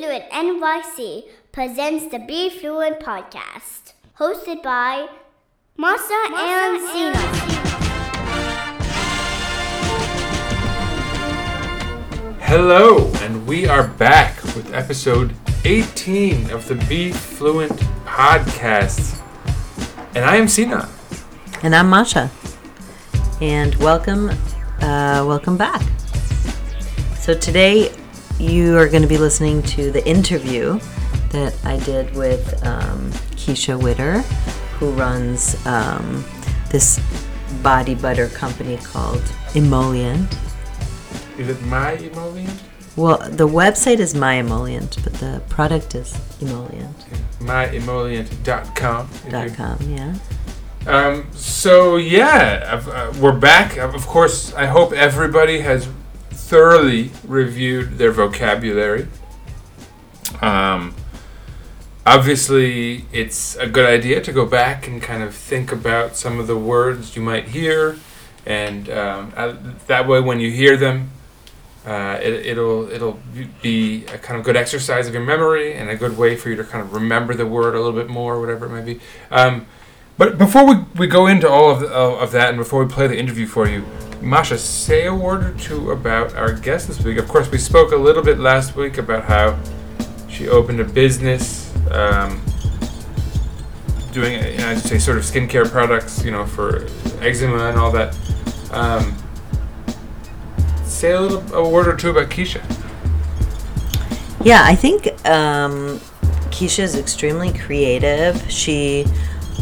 Fluent NYC presents the Be Fluent podcast, hosted by Masa, and Sina. Hello, and we are back with episode 18 of the Be Fluent podcast. And I am Sina. And I'm Masha. And welcome, uh, welcome back. So today you are going to be listening to the interview that I did with um, Keesha Whitter, who runs um, this body butter company called Emollient. Is it my emollient? Well, the website is My Emollient, but the product is Emollient. Myemollient.com. Dot com, yeah. Um, so, yeah, uh, we're back. Of course, I hope everybody has thoroughly reviewed their vocabulary. Um, obviously, it's a good idea to go back and kind of think about some of the words you might hear, and um, that way, when you hear them, uh, it, it'll it'll be a kind of good exercise of your memory and a good way for you to kind of remember the word a little bit more, whatever it may be. Um, but before we, we go into all of, the, of that, and before we play the interview for you, Masha, say a word or two about our guest this week. Of course, we spoke a little bit last week about how she opened a business um, doing, you know, I'd say, sort of skincare products, you know, for eczema and all that. Um, say a little a word or two about Keesha. Yeah, I think um, Keesha is extremely creative. She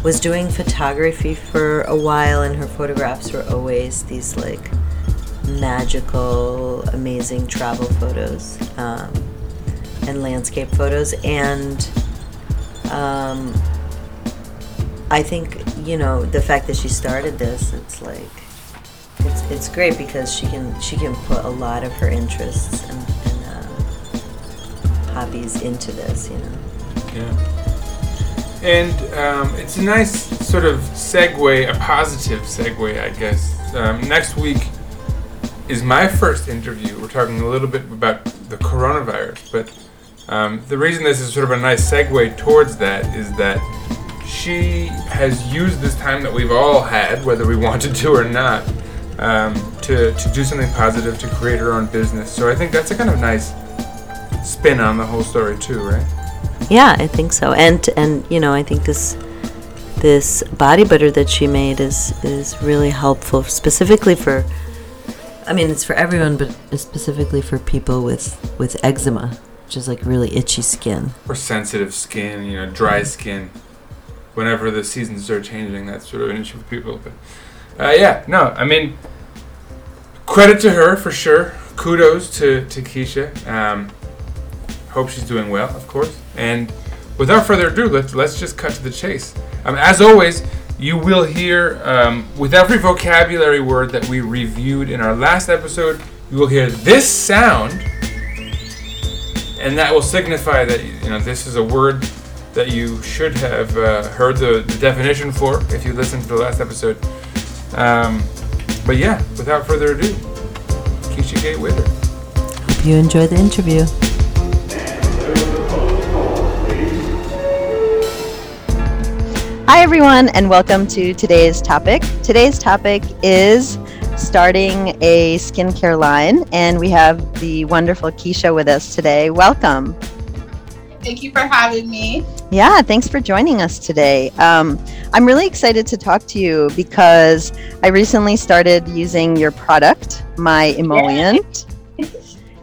was doing photography for a while, and her photographs were always these like magical, amazing travel photos um, and landscape photos. And um, I think you know the fact that she started this, it's like it's it's great because she can she can put a lot of her interests and, and uh, hobbies into this, you know. Yeah. And um, it's a nice sort of segue, a positive segue, I guess. Um, next week is my first interview. We're talking a little bit about the coronavirus, but um, the reason this is sort of a nice segue towards that is that she has used this time that we've all had, whether we wanted to or not, um, to, to do something positive, to create her own business. So I think that's a kind of nice spin on the whole story, too, right? Yeah, I think so. And and you know, I think this this body butter that she made is is really helpful specifically for I mean, it's for everyone, but specifically for people with with eczema, which is like really itchy skin. Or sensitive skin, you know, dry skin. Whenever the seasons are changing, that's sort of an issue for people. But uh, yeah, no, I mean, credit to her for sure. Kudos to to Keesha. Um, hope she's doing well, of course. And without further ado, let's let's just cut to the chase. Um, as always, you will hear um, with every vocabulary word that we reviewed in our last episode, you will hear this sound, and that will signify that you know this is a word that you should have uh, heard the, the, definition for if you listened to the last episode. Um, but yeah, without further ado, Keeshagaye Whitter. Hope you enjoy the interview. Hi, everyone, and welcome to today's topic. Today's topic is starting a skincare line, and we have the wonderful Keesha with us today. Welcome. Thank you for having me. Yeah, thanks for joining us today. Um, I'm really excited to talk to you because I recently started using your product, my emollient.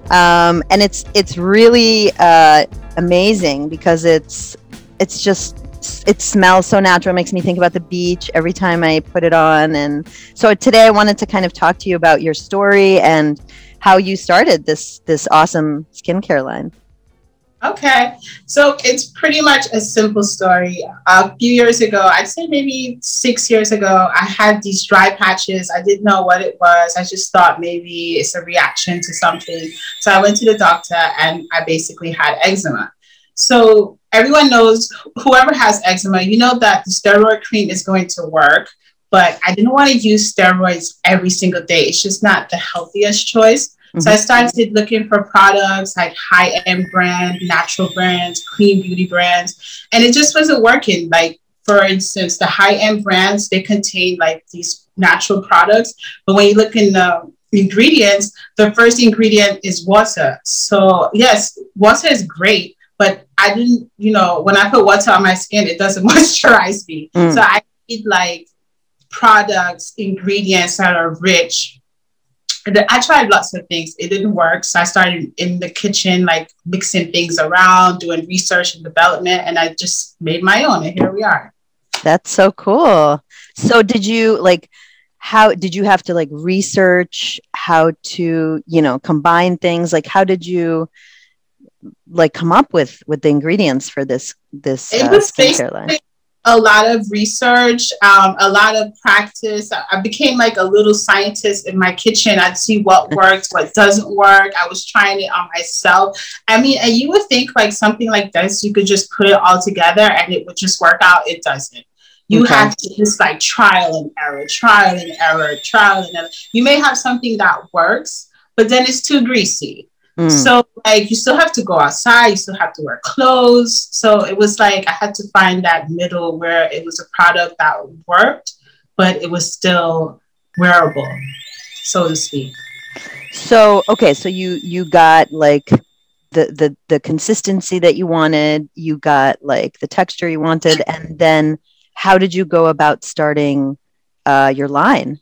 Um, and it's it's really uh, amazing because it's it's just it smells so natural it makes me think about the beach every time i put it on. And so today i wanted to kind of talk to you about your story and how you started this this awesome skincare line. Okay. So it's pretty much a simple story. A few years ago i'd say maybe six years ago i had these dry patches. I didn't know what it was. I just thought maybe it's a reaction to something. So i went to the doctor and i basically had eczema. So everyone knows whoever has eczema, you know that the steroid cream is going to work, but I didn't want to use steroids every single day. It's just not the healthiest choice. So mm-hmm. I started looking for products like high end brand, natural brands, clean beauty brands, and it just wasn't working. Like for instance, the high end brands they contain like these natural products, but when you look in the ingredients, the first ingredient is water. So yes, water is great, but I didn't, you know, when I put water on my skin, it doesn't moisturize me. Mm. So I need like products, ingredients that are rich. I tried lots of things. It didn't work. So I started in the kitchen, like mixing things around, doing research and development, and I just made my own. And here we are. That's so cool. So did you like how did you have to like research how to, you know, combine things? Like how did you like come up with with the ingredients for this this it uh, was skincare line? a lot of research, um, a lot of practice. I became like a little scientist in my kitchen. I'd see what works, what doesn't work. I was trying it on myself. I mean, and you would think like something like this, you could just put it all together and it would just work out. It doesn't. You okay. have to just like trial and error, trial and error, trial and error. You may have something that works, but then it's too greasy Mm. So like you still have to go outside, you still have to wear clothes. So it was like I had to find that middle where it was a product that worked, but it was still wearable, so to speak. So okay, so you you got like the the the consistency that you wanted, you got like the texture you wanted, and then how did you go about starting uh, your line?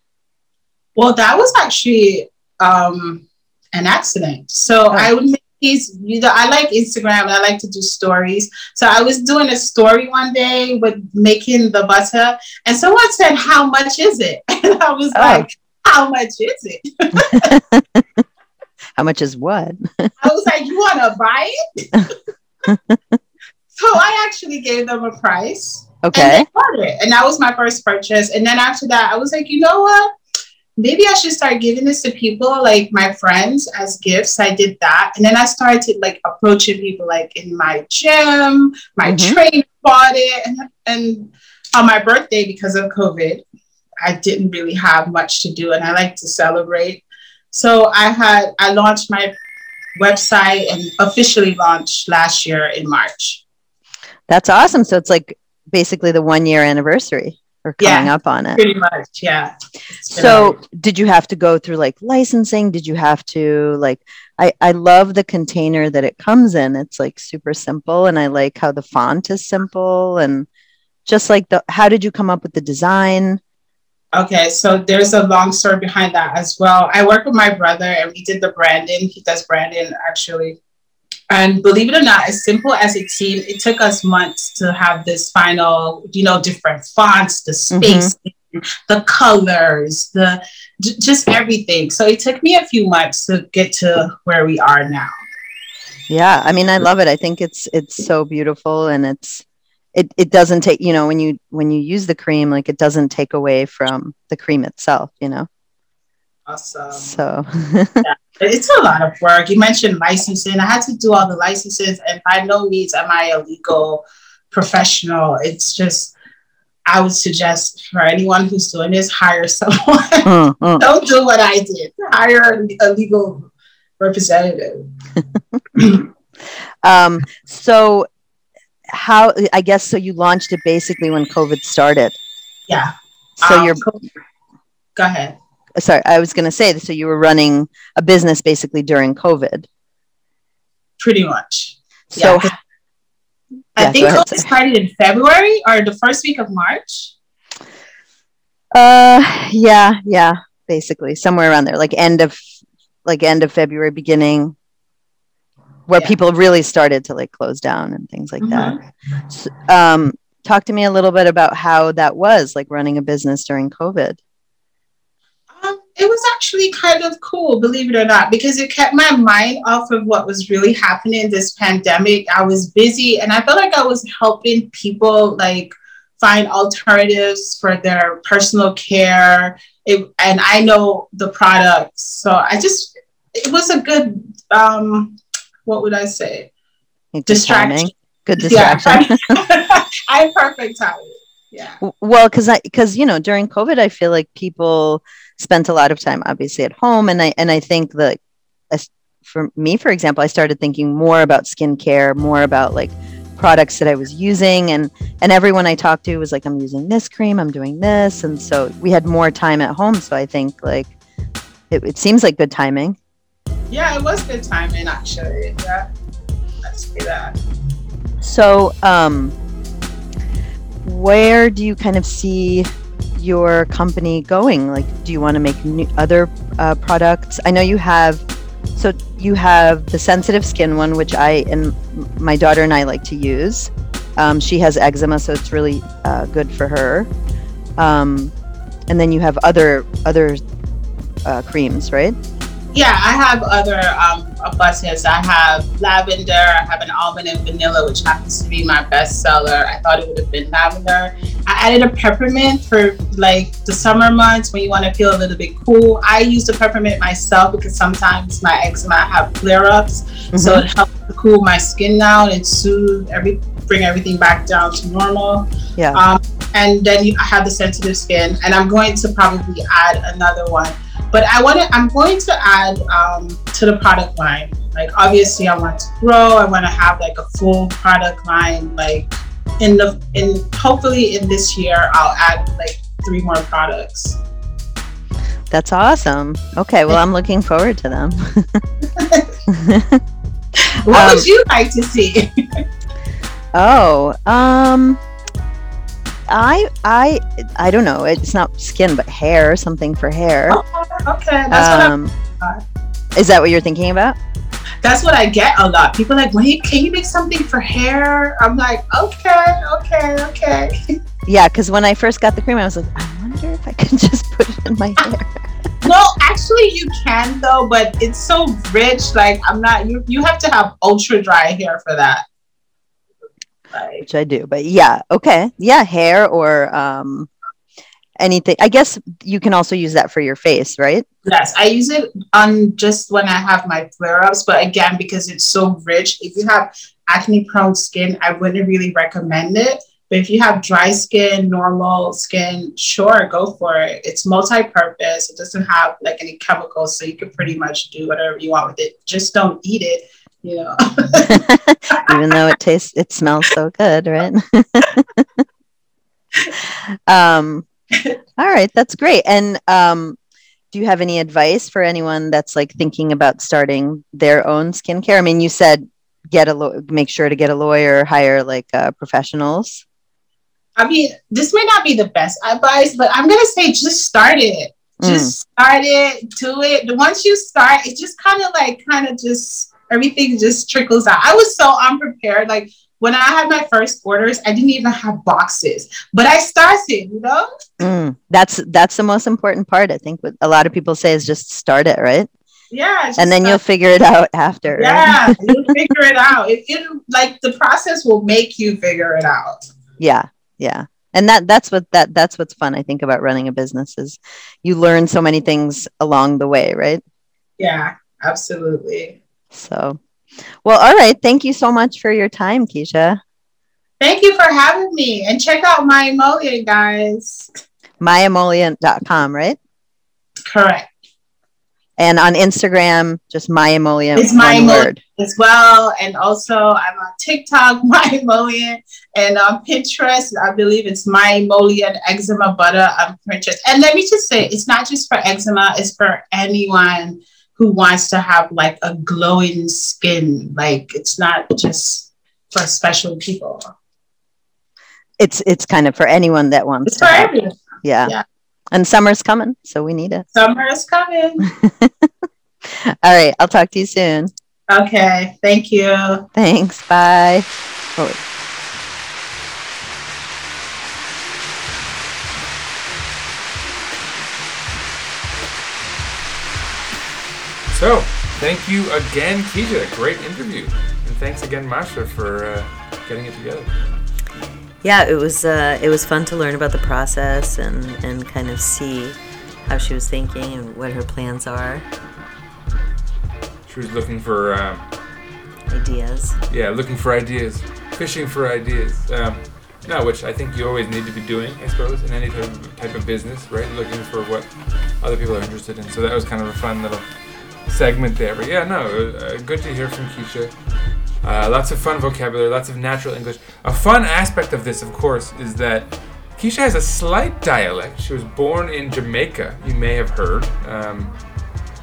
Well, that was actually um, an accident. So. I would make these, you know, I like Instagram I like to do stories. So I was doing a story one day with making the butter, and someone said, How much is it? And I was oh. like, How much is it? How much is what? I was like, You want to buy it? so I actually gave them a price. Okay. And, and that was my first purchase. And then after that, I was like, you know what? Maybe I should start giving this to people like my friends as gifts. I did that. And then I started like approaching people like in my gym, my mm-hmm. trainer bought it. And, and on my birthday, because of COVID, I didn't really have much to do and I like to celebrate. So I had, I launched my website and officially launched last year in March. That's awesome. So it's like basically the one year anniversary or coming yeah, up on it. Pretty much, yeah. So, did you have to go through like licensing? Did you have to like? I I love the container that it comes in. It's like super simple, and I like how the font is simple and just like the. How did you come up with the design? Okay, so there's a long story behind that as well. I work with my brother, and we did the branding. He does branding actually and believe it or not, as simple as it seemed, it took us months to have this final, you know, different fonts, the space, mm-hmm. The colors, the j- just everything. So it took me a few months to get to where we are now. Yeah, I mean, I love it. I think it's it's so beautiful, and it's it it doesn't take you know when you when you use the cream, like it doesn't take away from the cream itself. You know. Awesome. So yeah, it's a lot of work. You mentioned licensing. I had to do all the licenses, and by no means am I a legal professional. It's just I would suggest for anyone who's doing this, hire someone. Mm, Don't do what I did. Hire a legal representative. um, so how I guess so you launched it basically when COVID started. Yeah. So um, you're go ahead sorry, I was going to say, so you were running a business basically during COVID. Pretty much. So, yeah, I think COVID started in February or the first week of March. Uh, yeah, yeah, basically somewhere around there, like end of, like end of February, beginning, where yeah. people really started to like close down and things like mm-hmm. that. So, um, talk to me a little bit about how that was like running a business during COVID it was actually kind of cool, believe it or not, because it kept my mind off of what was really happening in this pandemic. I was busy and I felt like I was helping people like find alternatives for their personal care. It, and I know the products. So I just, it was a good, um, what would I say? Distraction. Good distraction. Yeah, I'm perfect timing. Yeah. Well, because I, because you know, during COVID, I feel like people spent a lot of time obviously at home and i and i think that for me, for example, I started thinking more about skincare, more about like products that I was using, and and everyone I talked to was like, I'm using this cream, I'm doing this, and so we had more time at home. So I think like it, it seems like good timing. Yeah, it was good timing actually. Yeah, let's say that. So, um, where do you kind of see your company going? Like, do you want to make new, other uh, products? I know you have, so you have the sensitive skin one, which I and my daughter and I like to use. Um, she has eczema, so it's really uh, good for her. Um, and then you have other other uh, creams, right? Yeah, I have other um, buttons. I have lavender. I have an almond and vanilla, which happens to be my best seller. I thought it would have been lavender. I added a peppermint for like the summer months when you want to feel a little bit cool. I use the peppermint myself because sometimes my eczema have flare ups, mm-hmm. so it helps to cool my skin down and soothe every bring everything back down to normal. Yeah. Um, and then you, I have the sensitive skin, and I'm going to probably add another one but I want to. I'm going to add um, to the product line. Like obviously, I want to grow. I want to have like a full product line. Like in the in hopefully in this year, I'll add like three more products. That's awesome. Okay, well, I'm looking forward to them. what um, would you like to see? oh, um, I I I don't know. It's not skin, but hair. Something for hair. Oh, okay, that's um, what Is that what you're thinking about? That's what I get a lot. People like, "Wait, can you make something for hair?" I'm like, "Okay, okay, okay." Yeah, because when I first got the cream, I was like, "I wonder if I can just put it in my hair." no, actually, you can though, but it's so rich. Like, I'm not. You you have to have ultra dry hair for that which I do. But yeah, okay, yeah, hair or um, anything. I guess you can also use that for your face, right? Yes, I use it on just when I have my flare ups. But again, because it's so rich, if you have acne prone skin, I wouldn't really recommend it. But if you have dry skin, normal skin, sure, go for it. It's multi-purpose. It doesn't have like any chemicals, so you can pretty much do whatever you want with it. Just don't eat it you know. Even though it tastes, it smells so good, right? um, all right, that's great. And um, do you have any advice for anyone that's like thinking about starting their own skincare? I mean, you said get a lo- make sure to get a lawyer, hire like uh, professionals. I mean, this may not be the best advice, but I'm gonna say just start it. Just mm. start it, do it. Once you start, it just kind of like kind of just everything just trickles out. I was so unprepared. Like when I had my first orders, I didn't even have boxes, but I started, you know? Mm, that's that's the most important part. I think what a lot of people say is just start it, right? Yeah. And then you'll figure it out after. Yeah, right? you'll figure it out. It, it like the process will make you figure it out. Yeah. Yeah. And that that's what that that's what's fun I think about running a business is you learn so many things along the way, right? Yeah, absolutely. So, well, all right. Thank you so much for your time, Keesha. Thank you for having me. And check out my emollient, guys. Myemollient.com, right? Correct. And on Instagram, just my emollient. It's my emollient as well. And also, I'm on TikTok, my emollient, and on Pinterest, I believe it's my emollient eczema butter on Pinterest. And let me just say, it's not just for eczema; it's for anyone who wants to have like a glowing skin. Like it's not just for special people. It's it's kind of for anyone that wants it's to. For everyone. Yeah. yeah. And summer's coming, so we need it. Summer is coming. All right. I'll talk to you soon. Okay. Thank you. Thanks. Bye. Oh. So, thank you again, Keesha. Great interview. And thanks again, Masha, for uh, getting it together. Yeah, it was uh, it was fun to learn about the process and, and kind of see how she was thinking and what her plans are. She was looking for uh, ideas. Yeah, looking for ideas, fishing for ideas. Um, no, which I think you always need to be doing, I suppose, in any type of, type of business, right? Looking for what other people are interested in. So that was kind of a fun little segment there. But yeah, no, uh, good to hear from Keesha. Uh, lots of fun vocabulary, lots of natural English. A fun aspect of this, of course, is that Keesha has a slight dialect. She was born in Jamaica, you may have heard. Um,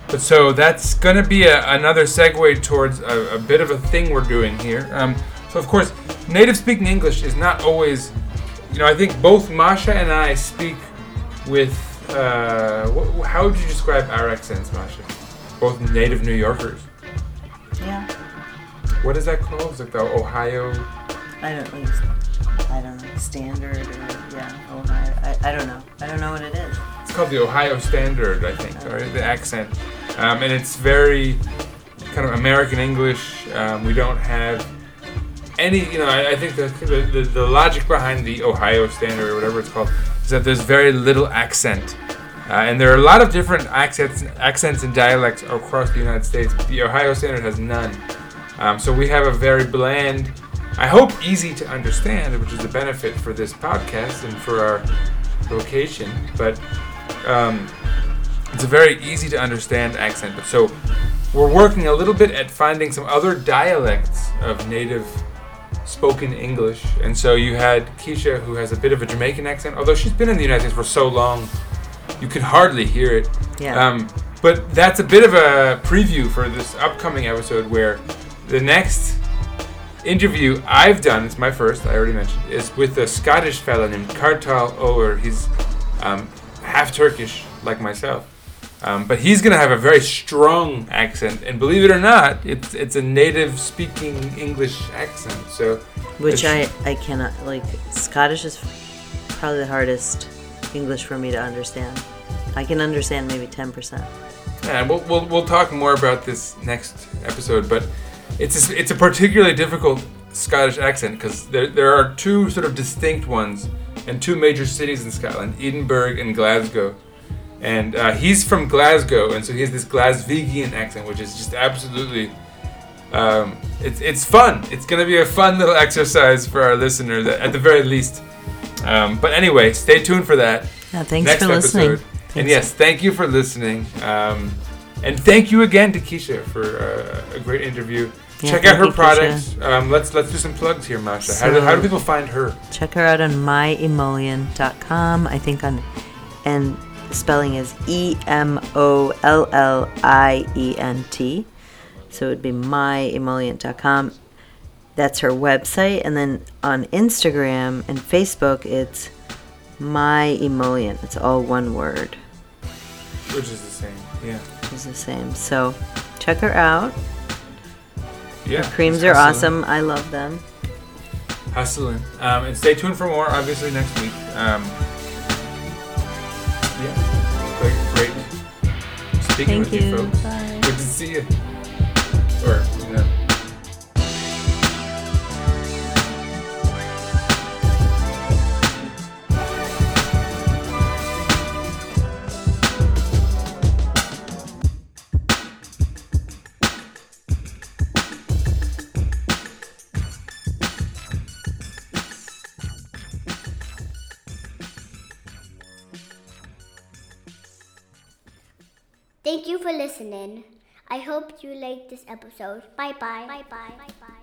but so that's going to be a, another segue towards a, a, bit of a thing we're doing here. Um, so, of course, native speaking English is not always, you know, I think both Masha and I speak with, uh, wh- how would you describe our accents, Masha? Both native New Yorkers. Yeah. What is that called? It's like the Ohio. I don't like. I don't know. Standard or yeah, Ohio. I, I don't know. I don't know what it is. It's called the Ohio Standard, I think, or the accent, um, and it's very kind of American English. Um, we don't have any, you know. I, I think the, the the logic behind the Ohio Standard or whatever it's called is that there's very little accent. Uh, and there are a lot of different accents, accents and dialects across the United States. The Ohio Standard has none. Um, so we have a very bland, I hope easy to understand, which is a benefit for this podcast and for our location. But um, it's a very easy to understand accent. So we're working a little bit at finding some other dialects of native spoken English. And so you had Keesha, who has a bit of a Jamaican accent, although she's been in the United States for so long, you could hardly hear it. Yeah. Um, but that's a bit of a preview for this upcoming episode where the next interview I've done, it's my first, I already mentioned, is with a Scottish fellow named Kartal Ower. He's um, half Turkish, like myself. Um, but he's going to have a very strong accent, and believe it or not, it's it's a native speaking English accent. So, Which I I cannot like. Scottish is probably the hardest English for me to understand. I can understand maybe ten percent. Yeah, we'll, we'll, we'll talk more about this next episode, but it's a, it's a particularly difficult Scottish accent because there, there are two sort of distinct ones in two major cities in Scotland, Edinburgh and Glasgow. And uh, he's from Glasgow, and so he has this Glaswegian accent, which is just absolutely. Um, it's, it's fun. It's going to be a fun little exercise for our listeners, at the very least. Um, but anyway, stay tuned for that Yeah, thanks next for listening. episode. And yes, thank you for listening. Um, and thank you again to Keesha for uh, a great interview. Yeah, Check out her products. Um, let's let's do some plugs here, Masha. how, do, how do people find her? Check her out on myemollient.com. I think on and spelling is E M O L L I E N T. So it would be myemollient.com. That's her website. And then on Instagram and Facebook, it's my emollient. It's all one word. Which is the same. Yeah. It's the same. So check her out. Yeah. Creams are awesome. I love them. Hustling. Um, and stay tuned for more, obviously, next week. Um, yeah. Great, great. Speaking Thank with you, you. folks. Bye. Good to see you. Or, you liked this episode. Bye bye. Bye bye. Bye bye.